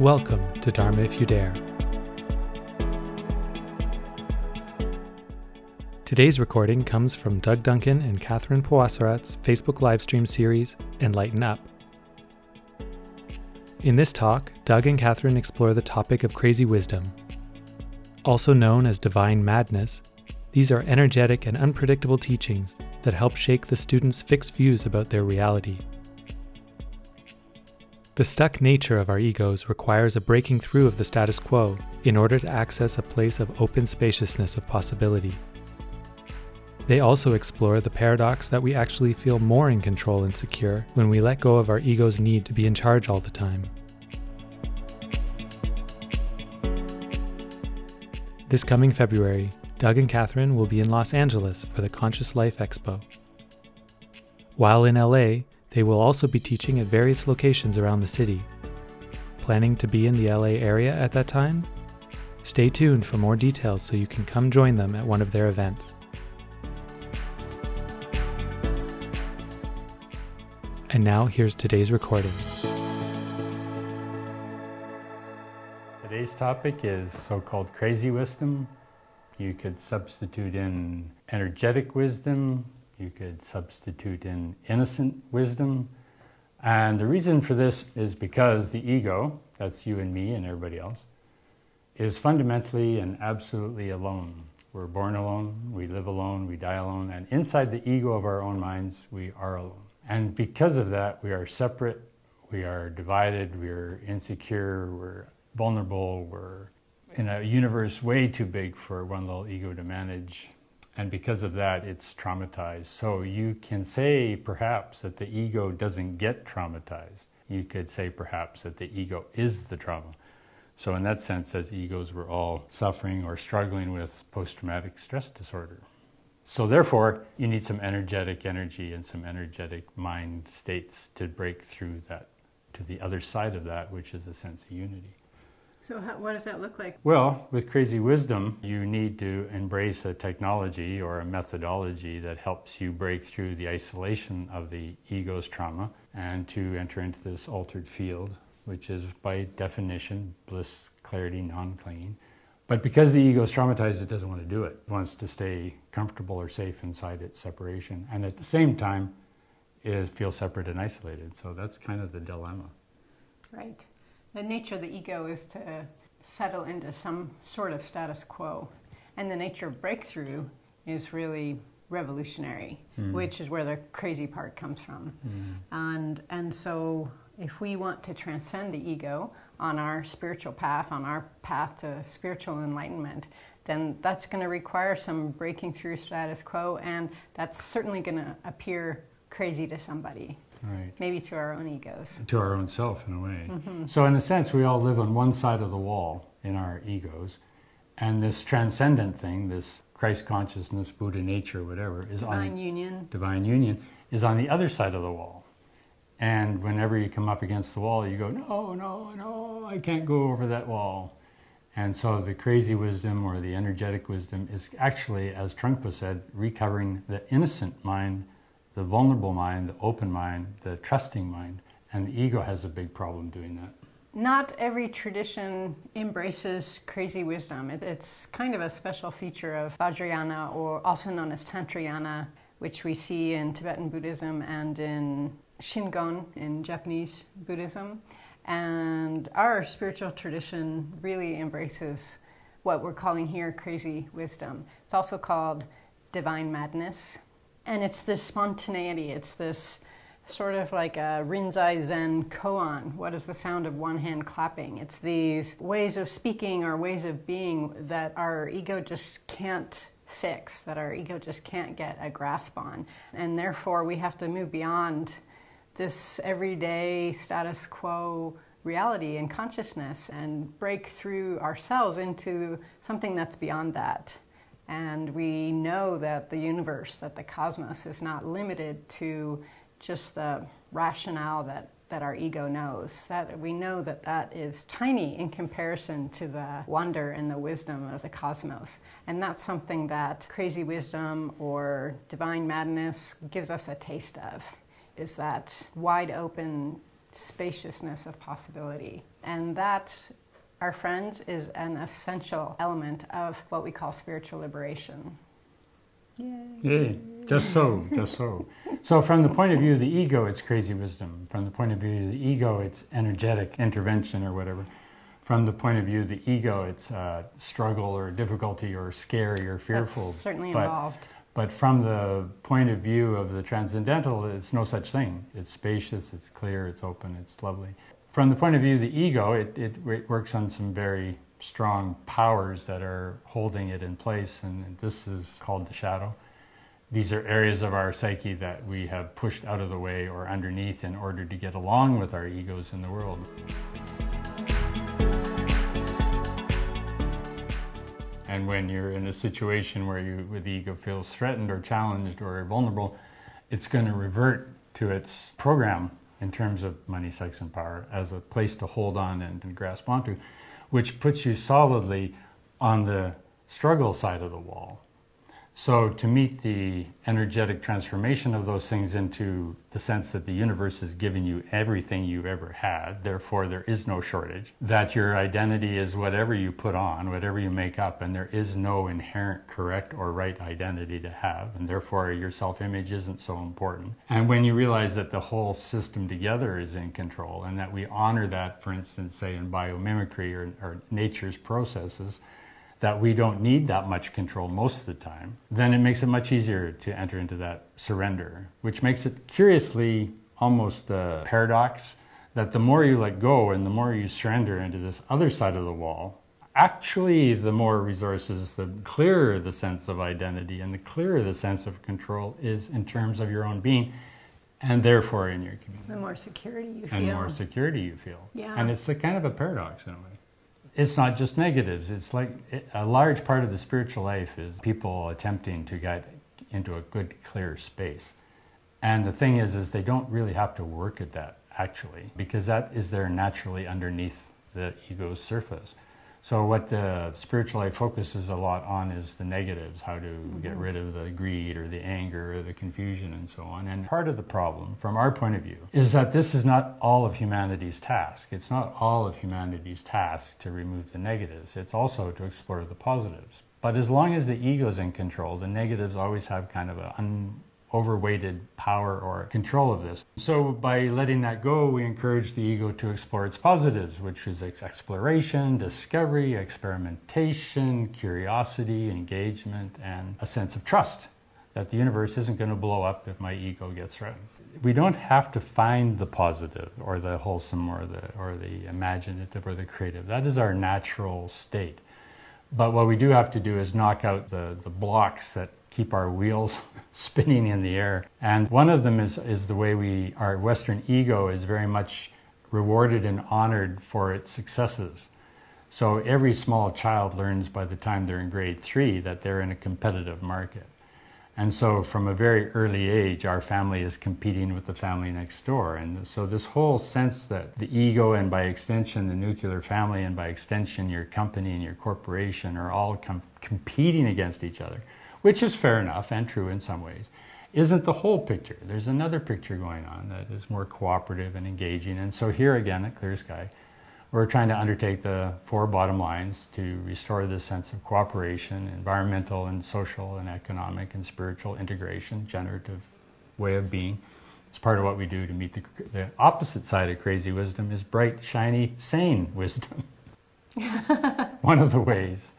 Welcome to Dharma If You Dare. Today's recording comes from Doug Duncan and Catherine Pawasarat's Facebook livestream series, Enlighten Up. In this talk, Doug and Catherine explore the topic of crazy wisdom. Also known as divine madness, these are energetic and unpredictable teachings that help shake the students' fixed views about their reality. The stuck nature of our egos requires a breaking through of the status quo in order to access a place of open spaciousness of possibility. They also explore the paradox that we actually feel more in control and secure when we let go of our ego's need to be in charge all the time. This coming February, Doug and Catherine will be in Los Angeles for the Conscious Life Expo. While in LA, they will also be teaching at various locations around the city. Planning to be in the LA area at that time? Stay tuned for more details so you can come join them at one of their events. And now here's today's recording. Today's topic is so called crazy wisdom. You could substitute in energetic wisdom, you could substitute in innocent wisdom. And the reason for this is because the ego, that's you and me and everybody else, is fundamentally and absolutely alone. We're born alone, we live alone, we die alone, and inside the ego of our own minds, we are alone. And because of that, we are separate, we are divided, we're insecure, we're vulnerable, we're in a universe way too big for one little ego to manage. And because of that, it's traumatized. So you can say perhaps that the ego doesn't get traumatized. You could say perhaps that the ego is the trauma. So, in that sense, as egos, we're all suffering or struggling with post traumatic stress disorder. So, therefore, you need some energetic energy and some energetic mind states to break through that to the other side of that, which is a sense of unity. So, how, what does that look like? Well, with crazy wisdom, you need to embrace a technology or a methodology that helps you break through the isolation of the ego's trauma and to enter into this altered field, which is by definition bliss, clarity, non clinging. But because the ego is traumatized, it doesn't want to do it. It wants to stay comfortable or safe inside its separation. And at the same time, it feels separate and isolated. So that's kind of the dilemma. Right. The nature of the ego is to settle into some sort of status quo. And the nature of breakthrough is really revolutionary, mm. which is where the crazy part comes from. Mm. And, and so if we want to transcend the ego, on our spiritual path, on our path to spiritual enlightenment, then that's going to require some breaking through status quo, and that's certainly going to appear crazy to somebody. Right. Maybe to our own egos. To our own self, in a way. Mm-hmm. So, in a sense, we all live on one side of the wall in our egos, and this transcendent thing, this Christ consciousness, Buddha nature, whatever, is divine on union. Divine union is on the other side of the wall. And whenever you come up against the wall, you go, no, no, no, I can't go over that wall. And so the crazy wisdom or the energetic wisdom is actually, as Trungpa said, recovering the innocent mind, the vulnerable mind, the open mind, the trusting mind. And the ego has a big problem doing that. Not every tradition embraces crazy wisdom. It's kind of a special feature of Vajrayana, or also known as Tantrayana, which we see in Tibetan Buddhism and in Shingon in Japanese Buddhism. And our spiritual tradition really embraces what we're calling here crazy wisdom. It's also called divine madness. And it's this spontaneity, it's this sort of like a Rinzai Zen koan. What is the sound of one hand clapping? It's these ways of speaking or ways of being that our ego just can't fix, that our ego just can't get a grasp on. And therefore, we have to move beyond this everyday status quo reality and consciousness and break through ourselves into something that's beyond that. And we know that the universe, that the cosmos is not limited to just the rationale that, that our ego knows. That we know that that is tiny in comparison to the wonder and the wisdom of the cosmos. And that's something that crazy wisdom or divine madness gives us a taste of is that wide open spaciousness of possibility. And that, our friends, is an essential element of what we call spiritual liberation. Yay. Yay. Just so, just so. So, from the point of view of the ego, it's crazy wisdom. From the point of view of the ego, it's energetic intervention or whatever. From the point of view of the ego, it's uh, struggle or difficulty or scary or fearful. That's certainly but, involved. But from the point of view of the transcendental, it's no such thing. It's spacious, it's clear, it's open, it's lovely. From the point of view of the ego, it, it, it works on some very strong powers that are holding it in place, and this is called the shadow. These are areas of our psyche that we have pushed out of the way or underneath in order to get along with our egos in the world. And when you're in a situation where, you, where the ego feels threatened or challenged or vulnerable, it's going to revert to its program in terms of money, sex, and power as a place to hold on and, and grasp onto which puts you solidly on the struggle side of the wall. So, to meet the energetic transformation of those things into the sense that the universe is giving you everything you've ever had, therefore there is no shortage, that your identity is whatever you put on, whatever you make up, and there is no inherent correct or right identity to have, and therefore your self image isn't so important. And when you realize that the whole system together is in control, and that we honor that, for instance, say in biomimicry or, or nature's processes that we don't need that much control most of the time, then it makes it much easier to enter into that surrender, which makes it curiously almost a paradox that the more you let go and the more you surrender into this other side of the wall, actually, the more resources, the clearer the sense of identity and the clearer the sense of control is in terms of your own being and therefore in your community. The more security you feel. And more security you feel. Yeah. And it's a kind of a paradox in a way it's not just negatives. It's like a large part of the spiritual life is people attempting to get into a good, clear space. And the thing is, is they don't really have to work at that actually, because that is there naturally underneath the ego's surface. So what the spiritual life focuses a lot on is the negatives, how to mm-hmm. get rid of the greed or the anger or the confusion and so on. And part of the problem, from our point of view, is that this is not all of humanity's task. It's not all of humanity's task to remove the negatives. It's also to explore the positives. But as long as the ego is in control, the negatives always have kind of an overweighted power or control of this. So, by letting that go, we encourage the ego to explore its positives, which is exploration, discovery, experimentation, curiosity, engagement, and a sense of trust that the universe isn't going to blow up if my ego gets threatened. We don't have to find the positive or the wholesome or the, or the imaginative or the creative. That is our natural state. But what we do have to do is knock out the, the blocks that keep our wheels spinning in the air. And one of them is, is the way we, our Western ego is very much rewarded and honored for its successes. So every small child learns by the time they're in grade three that they're in a competitive market. And so from a very early age, our family is competing with the family next door. And so this whole sense that the ego and by extension the nuclear family and by extension your company and your corporation are all com- competing against each other which is fair enough and true in some ways, isn't the whole picture. There's another picture going on that is more cooperative and engaging. And so here again at Clear Sky, we're trying to undertake the four bottom lines to restore this sense of cooperation, environmental and social and economic and spiritual integration, generative way of being. It's part of what we do to meet the, the opposite side of crazy wisdom is bright, shiny, sane wisdom. One of the ways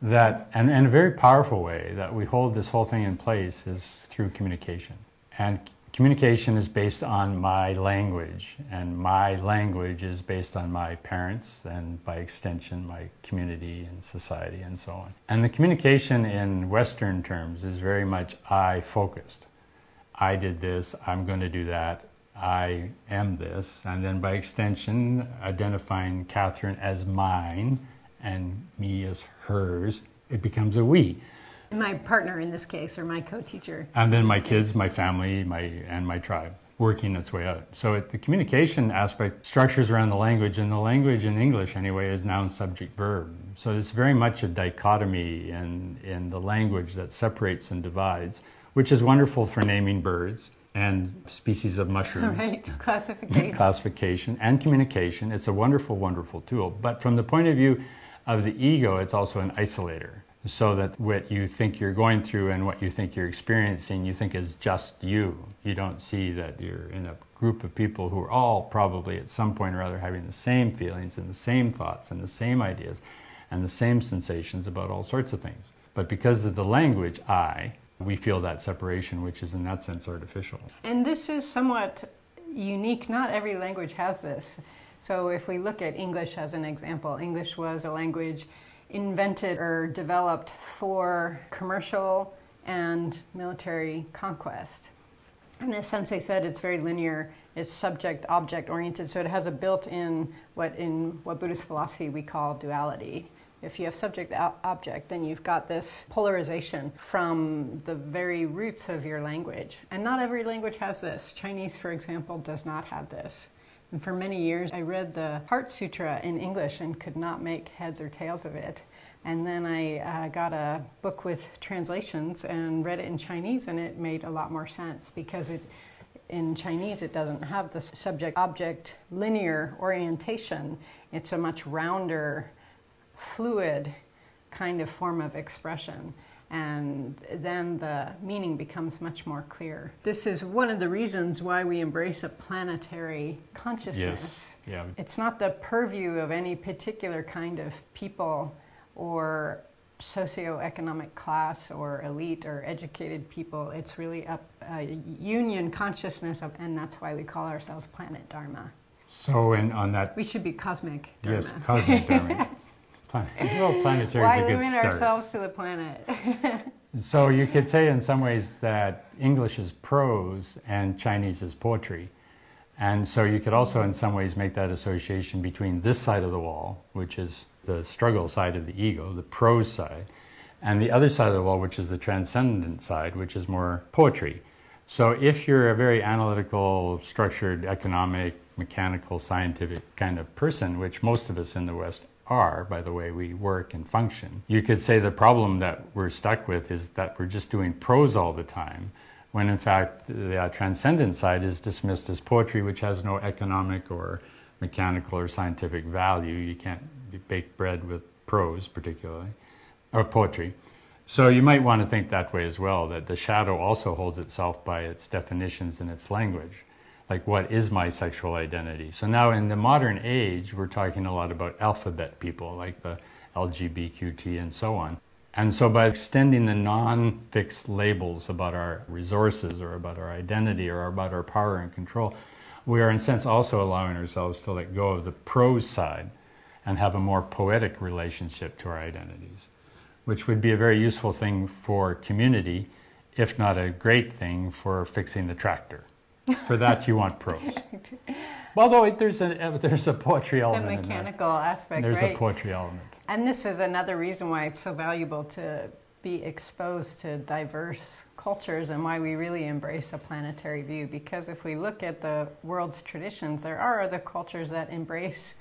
that, and in a very powerful way, that we hold this whole thing in place is through communication. And communication is based on my language, and my language is based on my parents, and by extension, my community and society, and so on. And the communication in Western terms is very much I focused. I did this, I'm going to do that, I am this, and then by extension, identifying Catherine as mine and me as hers, it becomes a we. My partner in this case, or my co-teacher. And then my kids, my family, my and my tribe working its way out. So it, the communication aspect structures around the language, and the language in English anyway is noun, subject, verb. So it's very much a dichotomy in, in the language that separates and divides, which is wonderful for naming birds and species of mushrooms. Right, classification. classification and communication. It's a wonderful, wonderful tool. But from the point of view of the ego, it's also an isolator. So that what you think you're going through and what you think you're experiencing, you think is just you. You don't see that you're in a group of people who are all probably at some point or other having the same feelings and the same thoughts and the same ideas and the same sensations about all sorts of things. But because of the language, I, we feel that separation, which is in that sense artificial. And this is somewhat unique. Not every language has this. So if we look at English as an example, English was a language invented or developed for commercial and military conquest. In a sense, they said it's very linear. It's subject object oriented, so it has a built-in what in what Buddhist philosophy we call duality. If you have subject object, then you've got this polarization from the very roots of your language. And not every language has this. Chinese, for example, does not have this. And for many years, I read the Heart Sutra in English and could not make heads or tails of it. And then I uh, got a book with translations and read it in Chinese, and it made a lot more sense because it, in Chinese it doesn't have the subject object linear orientation. It's a much rounder, fluid kind of form of expression and then the meaning becomes much more clear. This is one of the reasons why we embrace a planetary consciousness. Yes. Yeah. It's not the purview of any particular kind of people or socioeconomic class or elite or educated people. It's really a, a union consciousness, of, and that's why we call ourselves Planet Dharma. So, and on that, we should be cosmic Dharma. Yes, cosmic Dharma. well, planetary Why is a limit ourselves to the planet? so you could say in some ways that English is prose and Chinese is poetry. And so you could also in some ways make that association between this side of the wall, which is the struggle side of the ego, the prose side, and the other side of the wall, which is the transcendent side, which is more poetry. So if you're a very analytical, structured, economic, mechanical, scientific kind of person, which most of us in the West are by the way we work and function. You could say the problem that we're stuck with is that we're just doing prose all the time, when in fact the uh, transcendent side is dismissed as poetry, which has no economic or mechanical or scientific value. You can't bake bread with prose, particularly, or poetry. So you might want to think that way as well, that the shadow also holds itself by its definitions and its language like what is my sexual identity. So now in the modern age, we're talking a lot about alphabet people, like the LGBTQT and so on. And so by extending the non fixed labels about our resources or about our identity or about our power and control, we are in a sense also allowing ourselves to let go of the prose side and have a more poetic relationship to our identities, which would be a very useful thing for community, if not a great thing for fixing the tractor. For that, you want prose. Although there's a uh, there's a poetry element. The mechanical aspect. There's right? a poetry element. And this is another reason why it's so valuable to be exposed to diverse cultures and why we really embrace a planetary view. Because if we look at the world's traditions, there are other cultures that embrace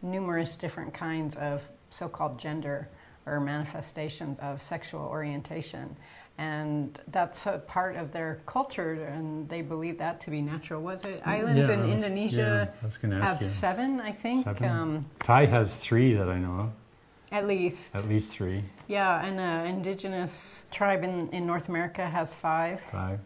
numerous different kinds of so called gender or manifestations of sexual orientation and that's a part of their culture, and they believe that to be natural. Was it islands yeah, in was, Indonesia yeah, have you. seven? I think. Seven. Um, Thai has three that I know of. At least. At least three. Yeah, and an indigenous tribe in, in North America has five. Five.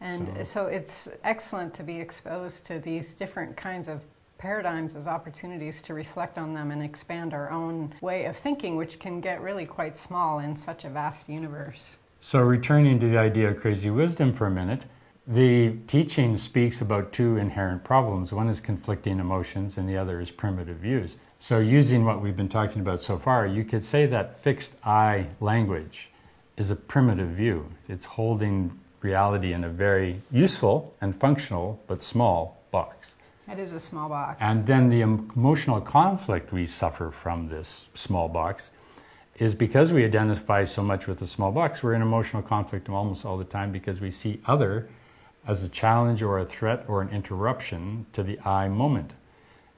And so. so it's excellent to be exposed to these different kinds of paradigms as opportunities to reflect on them and expand our own way of thinking, which can get really quite small in such a vast universe. So, returning to the idea of crazy wisdom for a minute, the teaching speaks about two inherent problems. One is conflicting emotions, and the other is primitive views. So, using what we've been talking about so far, you could say that fixed I language is a primitive view. It's holding reality in a very useful and functional but small box. It is a small box. And then the emotional conflict we suffer from this small box is because we identify so much with the small box, we're in emotional conflict almost all the time because we see other as a challenge or a threat or an interruption to the I moment.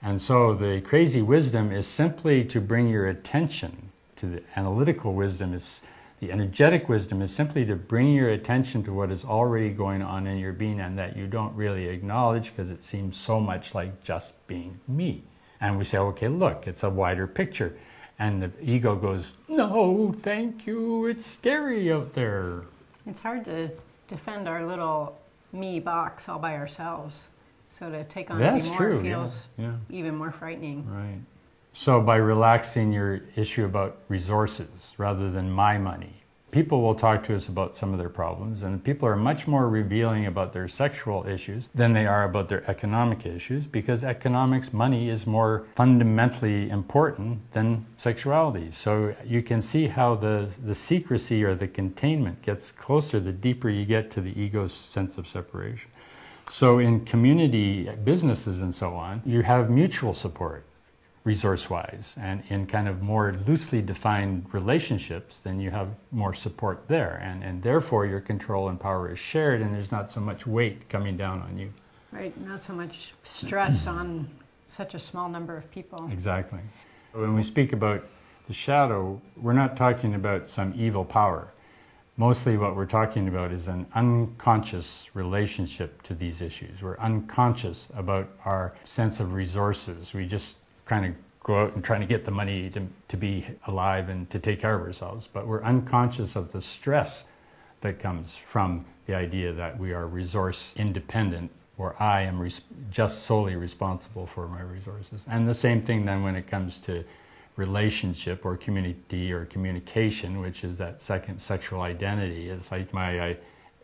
And so the crazy wisdom is simply to bring your attention to the analytical wisdom is The energetic wisdom is simply to bring your attention to what is already going on in your being and that you don't really acknowledge because it seems so much like just being me. And we say, okay, look, it's a wider picture. And the ego goes, no, thank you, it's scary out there. It's hard to defend our little me box all by ourselves. So to take on That's more true, feels yeah, yeah. even more frightening. Right. So by relaxing your issue about resources rather than my money, people will talk to us about some of their problems, and people are much more revealing about their sexual issues than they are about their economic issues because economics, money is more fundamentally important than sexuality. So you can see how the, the secrecy or the containment gets closer the deeper you get to the ego's sense of separation. So in community businesses and so on, you have mutual support resource wise. And in kind of more loosely defined relationships, then you have more support there. And, and therefore, your control and power is shared, and there's not so much weight coming down on you. Right, not so much stress on such a small number of people. Exactly. When we speak about the shadow, we're not talking about some evil power. Mostly, what we're talking about is an unconscious relationship to these issues. We're unconscious about our sense of resources. We just kind of go out and trying to get the money to, to be alive and to take care of ourselves. But we're unconscious of the stress that comes from the idea that we are resource independent or I am res- just solely responsible for my resources. And the same thing then when it comes to relationship or community or communication, which is that second sexual identity. It's like my I,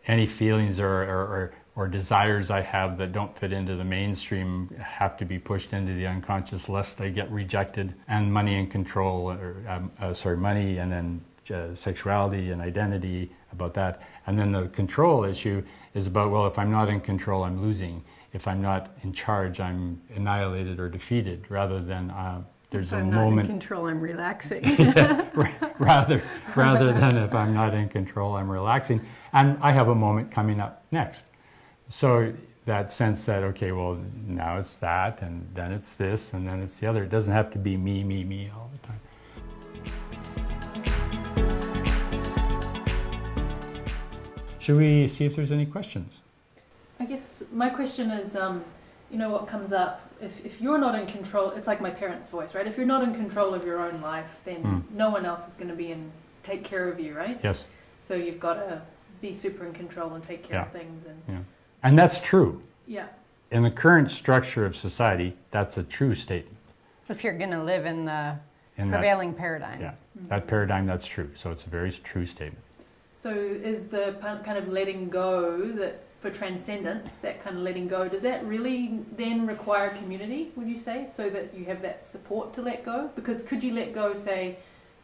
any feelings or, or, or or desires I have that don't fit into the mainstream have to be pushed into the unconscious lest they get rejected. And money and control, or um, uh, sorry, money and then uh, sexuality and identity about that. And then the control issue is about well, if I'm not in control, I'm losing. If I'm not in charge, I'm annihilated or defeated. Rather than uh, there's if a I'm moment. not in control, I'm relaxing. rather, rather than if I'm not in control, I'm relaxing. And I have a moment coming up next so that sense that okay well now it's that and then it's this and then it's the other. It doesn't have to be me me me all the time. Should we see if there's any questions? I guess my question is um, you know what comes up? If, if you're not in control it's like my parents voice right? If you're not in control of your own life then mm. no one else is going to be in take care of you right? Yes. So you've got to be super in control and take care yeah. of things and yeah and that's true. Yeah. In the current structure of society, that's a true statement. If you're going to live in the in prevailing that, paradigm. Yeah, mm-hmm. that paradigm, that's true. So it's a very true statement. So is the kind of letting go that for transcendence, that kind of letting go, does that really then require community, would you say, so that you have that support to let go? Because could you let go, say,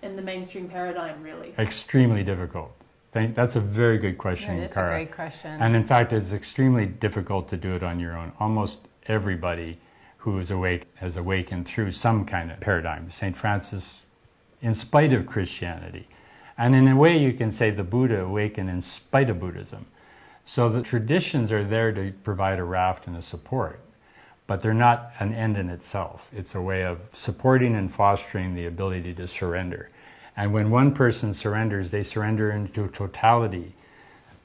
in the mainstream paradigm, really? Extremely difficult. Thank, that's a very good question, It is Cara. a great question. And in fact, it's extremely difficult to do it on your own. Almost everybody who is awake has awakened through some kind of paradigm. St. Francis, in spite of Christianity. And in a way, you can say the Buddha awakened in spite of Buddhism. So the traditions are there to provide a raft and a support, but they're not an end in itself. It's a way of supporting and fostering the ability to surrender. And when one person surrenders, they surrender into totality.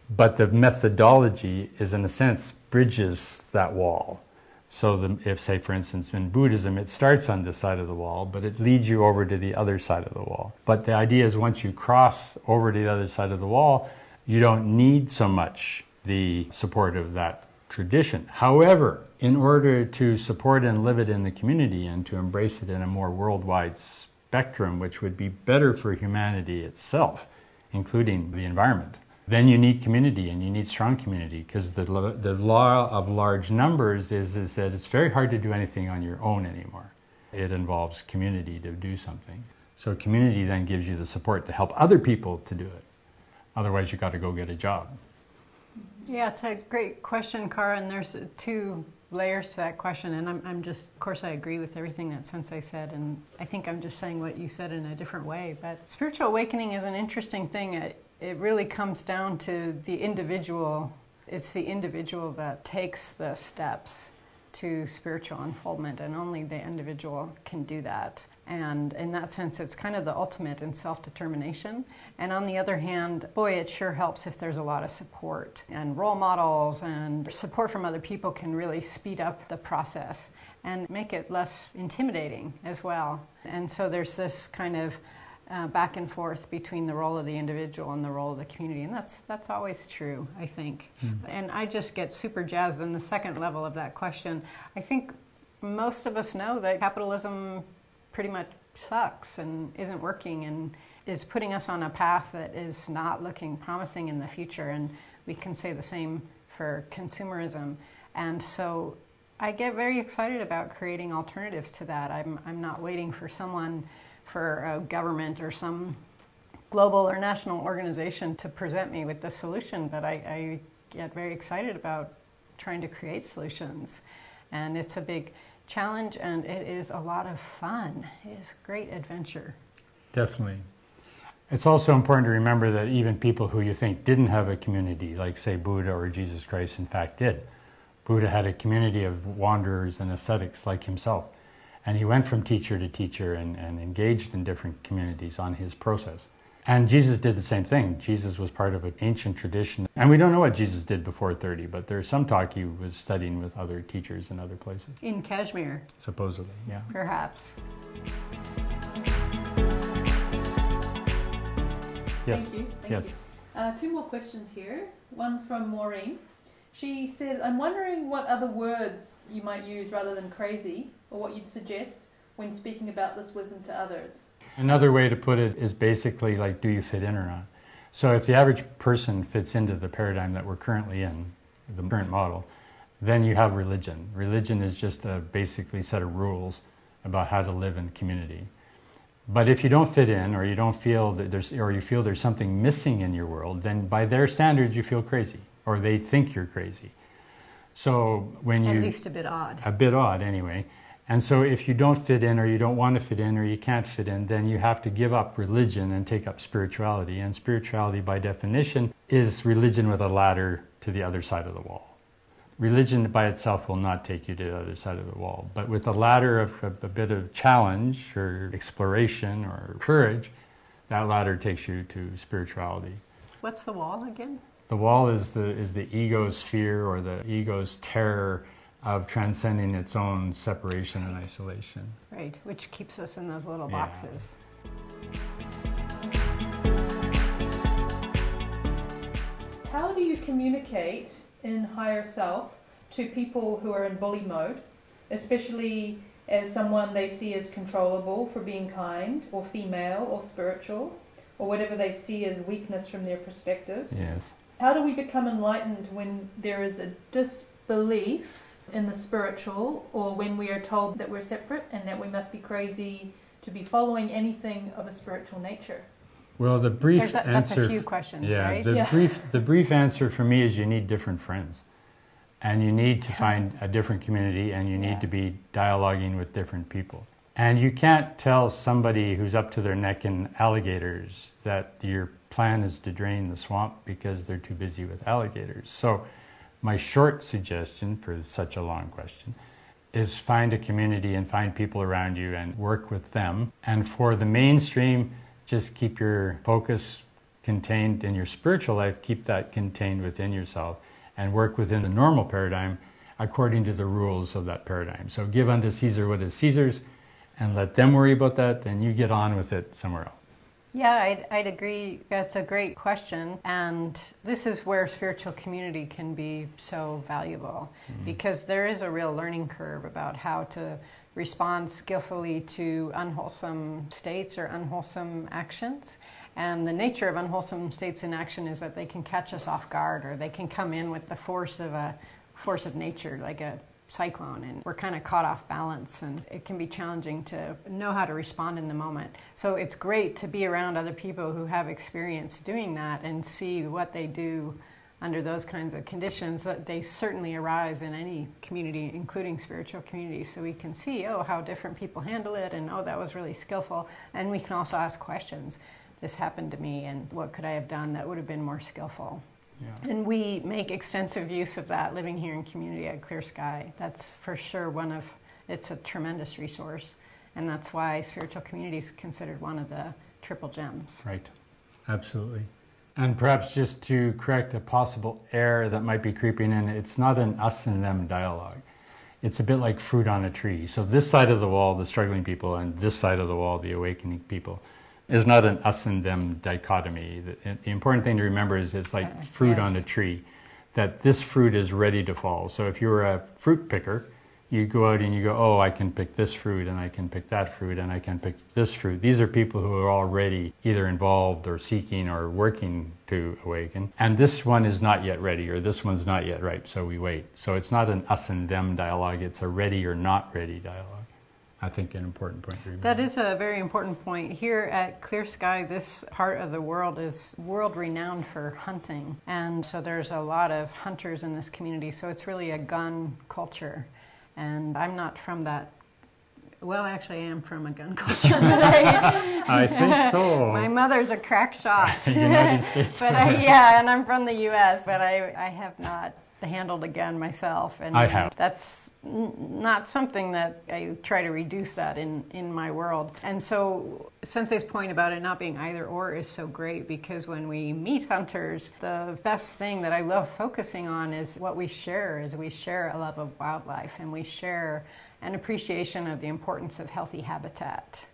But the methodology is, in a sense, bridges that wall. So, the, if, say, for instance, in Buddhism, it starts on this side of the wall, but it leads you over to the other side of the wall. But the idea is once you cross over to the other side of the wall, you don't need so much the support of that tradition. However, in order to support and live it in the community and to embrace it in a more worldwide spectrum which would be better for humanity itself, including the environment. Then you need community and you need strong community because the, the law of large numbers is, is that it's very hard to do anything on your own anymore. It involves community to do something. So community then gives you the support to help other people to do it. Otherwise, you've got to go get a job. Yeah, it's a great question, and there's two layers to that question, and I'm, I'm just, of course, I agree with everything that Sensei said, and I think I'm just saying what you said in a different way. But spiritual awakening is an interesting thing. It, it really comes down to the individual. It's the individual that takes the steps to spiritual unfoldment, and only the individual can do that. And in that sense, it's kind of the ultimate in self determination. And on the other hand, boy, it sure helps if there's a lot of support and role models and support from other people can really speed up the process and make it less intimidating as well. And so there's this kind of uh, back and forth between the role of the individual and the role of the community, and that's that's always true, I think. Mm. And I just get super jazzed in the second level of that question. I think most of us know that capitalism pretty much sucks and isn't working and is putting us on a path that is not looking promising in the future. And we can say the same for consumerism. And so I get very excited about creating alternatives to that. I'm, I'm not waiting for someone, for a government or some global or national organization to present me with the solution, but I, I get very excited about trying to create solutions. And it's a big challenge and it is a lot of fun. It is great adventure. Definitely. It's also important to remember that even people who you think didn't have a community, like say Buddha or Jesus Christ, in fact did. Buddha had a community of wanderers and ascetics like himself. And he went from teacher to teacher and, and engaged in different communities on his process. And Jesus did the same thing. Jesus was part of an ancient tradition. And we don't know what Jesus did before 30, but there's some talk he was studying with other teachers in other places. In Kashmir. Supposedly, yeah. Perhaps. Yes. Thank you. Thank yes. You. Uh, two more questions here. One from Maureen. She says, I'm wondering what other words you might use rather than crazy, or what you'd suggest when speaking about this wisdom to others. Another way to put it is basically like, do you fit in or not? So if the average person fits into the paradigm that we're currently in, the current model, then you have religion. Religion is just a basically set of rules about how to live in community. But if you don't fit in, or you don't feel that there's, or you feel there's something missing in your world, then by their standards you feel crazy, or they think you're crazy. So when you at least a bit odd, a bit odd anyway. And so, if you don't fit in, or you don't want to fit in, or you can't fit in, then you have to give up religion and take up spirituality. And spirituality, by definition, is religion with a ladder to the other side of the wall. Religion by itself will not take you to the other side of the wall, but with a ladder of a, a bit of challenge or exploration or courage, that ladder takes you to spirituality. What's the wall again? The wall is the is the ego's fear or the ego's terror of transcending its own separation and isolation. Right, which keeps us in those little yeah. boxes. How do you communicate in higher self to people who are in bully mode, especially as someone they see as controllable for being kind or female or spiritual or whatever they see as weakness from their perspective? Yes. How do we become enlightened when there is a disbelief in the spiritual, or when we are told that we're separate and that we must be crazy to be following anything of a spiritual nature? Well, the brief a, answer. That's a few questions, yeah, right? The yeah. brief the brief answer for me is you need different friends, and you need to find a different community, and you need yeah. to be dialoguing with different people. And you can't tell somebody who's up to their neck in alligators that your plan is to drain the swamp because they're too busy with alligators. So my short suggestion for such a long question is find a community and find people around you and work with them. And for the mainstream, just keep your focus contained in your spiritual life, keep that contained within yourself, and work within the normal paradigm according to the rules of that paradigm. So give unto Caesar what is Caesar's and let them worry about that, then you get on with it somewhere else. Yeah, I'd, I'd, agree. That's a great question. And this is where spiritual community can be so valuable mm-hmm. because there is a real learning curve about how to respond skillfully to unwholesome states or unwholesome actions. And the nature of unwholesome states in action is that they can catch us off guard or they can come in with the force of a force of nature, like a cyclone and we're kind of caught off balance and it can be challenging to know how to respond in the moment. So it's great to be around other people who have experience doing that and see what they do under those kinds of conditions that they certainly arise in any community including spiritual communities so we can see oh how different people handle it and oh that was really skillful. And we can also ask questions. This happened to me and what could i have done that would have been more skillful yeah. And we make extensive use of that living here in community at Clear Sky. That's for sure one of it's a tremendous resource. And that's why spiritual community is considered one of the triple gems. Right, absolutely. And perhaps just to correct a possible error that might be creeping in, it's not an us and them dialogue. It's a bit like fruit on a tree. So, this side of the wall, the struggling people, and this side of the wall, the awakening people, is not an us and them dichotomy. The, the important thing to remember is it's like fruit yes. on a tree, that this fruit is ready to fall. So, if you're a fruit picker, you go out and you go, oh, I can pick this fruit and I can pick that fruit and I can pick this fruit. These are people who are already either involved or seeking or working to awaken. And this one is not yet ready or this one's not yet ripe, so we wait. So it's not an us and them dialogue, it's a ready or not ready dialogue. I think an important point. That is a very important point. Here at Clear Sky, this part of the world is world renowned for hunting. And so there's a lot of hunters in this community. So it's really a gun culture. And I'm not from that. Well, actually, I am from a gun culture. I, I think so. my mother's a crack shot. United States. but I, yeah, and I'm from the U.S., but I, I have not handled again myself, and I have. that's n- not something that I try to reduce that in in my world. And so, Sensei's point about it not being either or is so great because when we meet hunters, the best thing that I love focusing on is what we share. Is we share a love of wildlife, and we share an appreciation of the importance of healthy habitat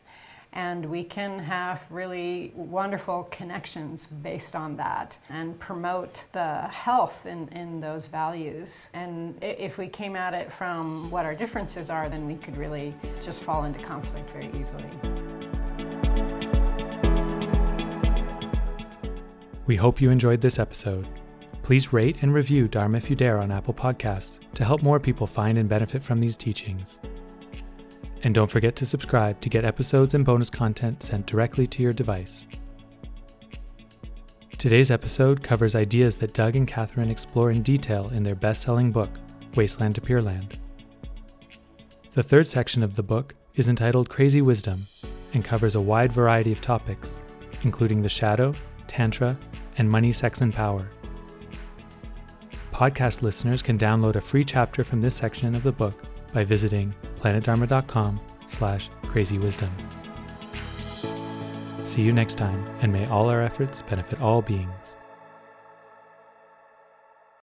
and we can have really wonderful connections based on that and promote the health in, in those values. And if we came at it from what our differences are, then we could really just fall into conflict very easily. We hope you enjoyed this episode. Please rate and review Dharma if you dare on Apple Podcasts to help more people find and benefit from these teachings. And don't forget to subscribe to get episodes and bonus content sent directly to your device. Today's episode covers ideas that Doug and Catherine explore in detail in their best selling book, Wasteland to Pure Land. The third section of the book is entitled Crazy Wisdom and covers a wide variety of topics, including the shadow, tantra, and money, sex, and power. Podcast listeners can download a free chapter from this section of the book by visiting planetdharma.com slash crazywisdom. See you next time, and may all our efforts benefit all beings.